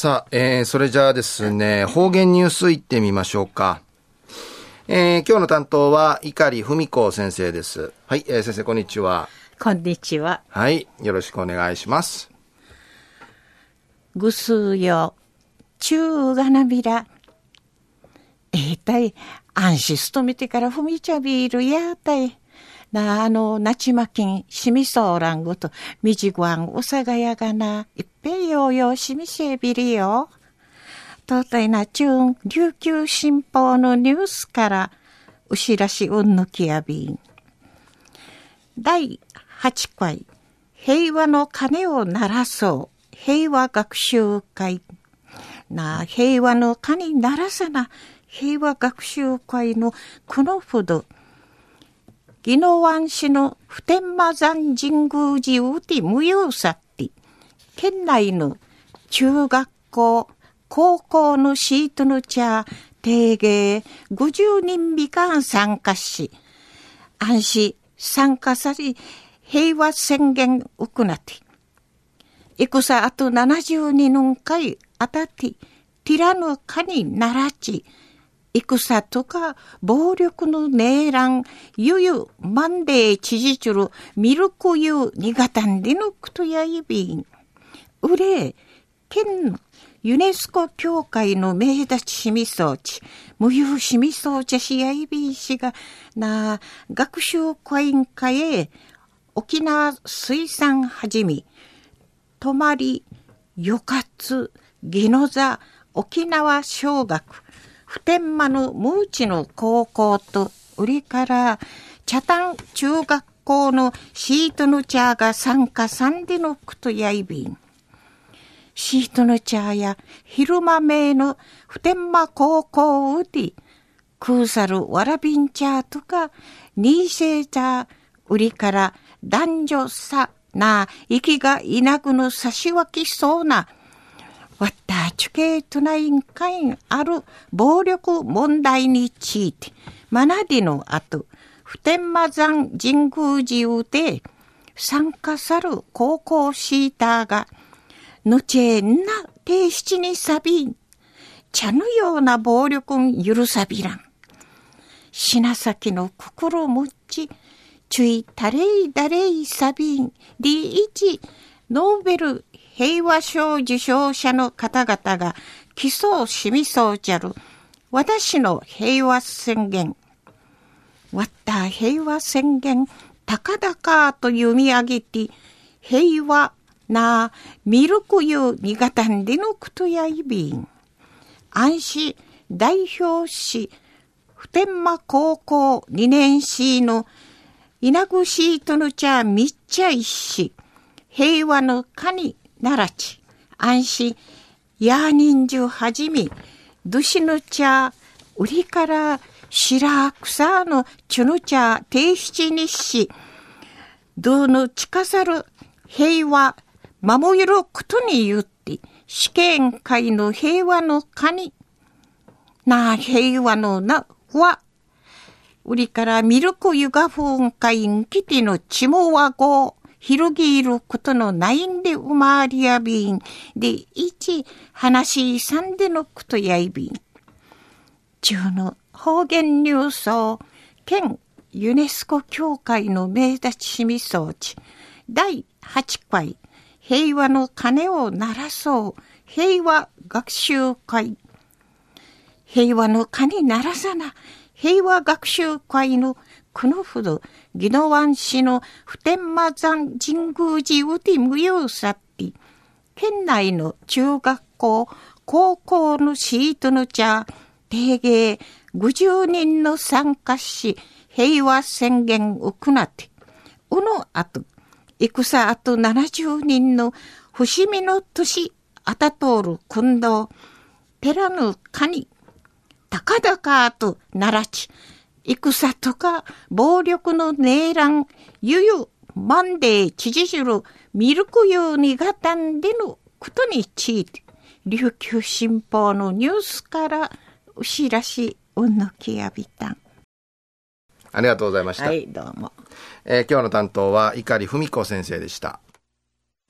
さあ、えー、それじゃあですね、方言ニュースいってみましょうか。えー、今日の担当は、碇文子先生です。はい、えー、先生、こんにちは。こんにちは。はい、よろしくお願いします。ぐすよ、中がなびら。えー、たい、安心勤めてからふみちゃびるやたい。な、あの、なちまきん、しみそうらんごと、みじごわん、おさがやがな、いっぺいようようしみせびりよ。とうたいなちゅん、琉球新報のニュースから、うしらしうんぬきやびん。第8回、平和の鐘を鳴らそう、平和学習会。なあ、平和の鐘鳴らさな、平和学習会のこのほど、宜野湾市の普天間山神宮寺うて無用さって、県内の中学校、高校のシートの茶、定芸50人美間参加し、安心参加され、平和宣言を行って、戦あと72年回あたって、ティラノカにならち、戦とか暴力のねえらん、ゆゆ、まんでちじちる、ミルクゆ、にがたんでのくとやいびん。うれ、県ユネスコ協会の名立ちしみそうち、無有しみそうちゃしやいびんしが、な、学習会員会へ、沖縄水産はじめ、泊まり、よかつ、宜野座、沖縄小学、普天間のムーチの高校と売りから茶炭中学校のシートの茶が参加さんでのくとやいびん。シートの茶や昼間名の普天間高校うり、クーサルわらびん茶とか、ニーセー茶売りから男女差な、息がいなくの差し分けそうなわったちゅけとないんかいんある暴力問題について、学びの後、普天間山神宮寺で参加さる高校シーターが、ぬちえんな提出にさびん、茶のような暴力ん許さびらん。品先の心持ち、ちゅいたれいだれいさびん、りいち、ノーベル平和賞受賞者の方々が基礎をしみそうじゃる私の平和宣言。わった平和宣言、高々と読み上げて、平和なミルクユにがたんでのくとやいびん。安心代表し、普天間高校2年生の稲ぐしとのちゃみっちゃいし、平和のかにならち、安心、や人数はじみ、どしの茶、売りから白草のちゅの茶提出にし、どの近さる平和、守ることに言って、試験会の平和のかに、な平和のな、は、売りからミルクユガフォン会んきてのちもわご、広げることのないんで生まりやびん。で、一、話さんでのことやいびん。中の方言ニュースを、県ユネスコ協会の名立ちしみ装置、第8回、平和の鐘を鳴らそう、平和学習会。平和の鐘鳴らさな、平和学習会のこのほど、宜野湾市の普天間山神宮寺うて無用さって、県内の中学校、高校のシートの茶、定芸50人の参加し、平和宣言を行って、うの後、戦あと70人の伏見の年、あたとおる訓導、寺の神、高々とならち、戦とか暴力のねえらん、ゆゆ、マンデー、知事じる、ミルクユーにがたんでのことについて、琉球新報のニュースからお知らし、うんのきやびたん。ありがとうございました。はい、どうも。えー、今日の担当は碇文子先生でした。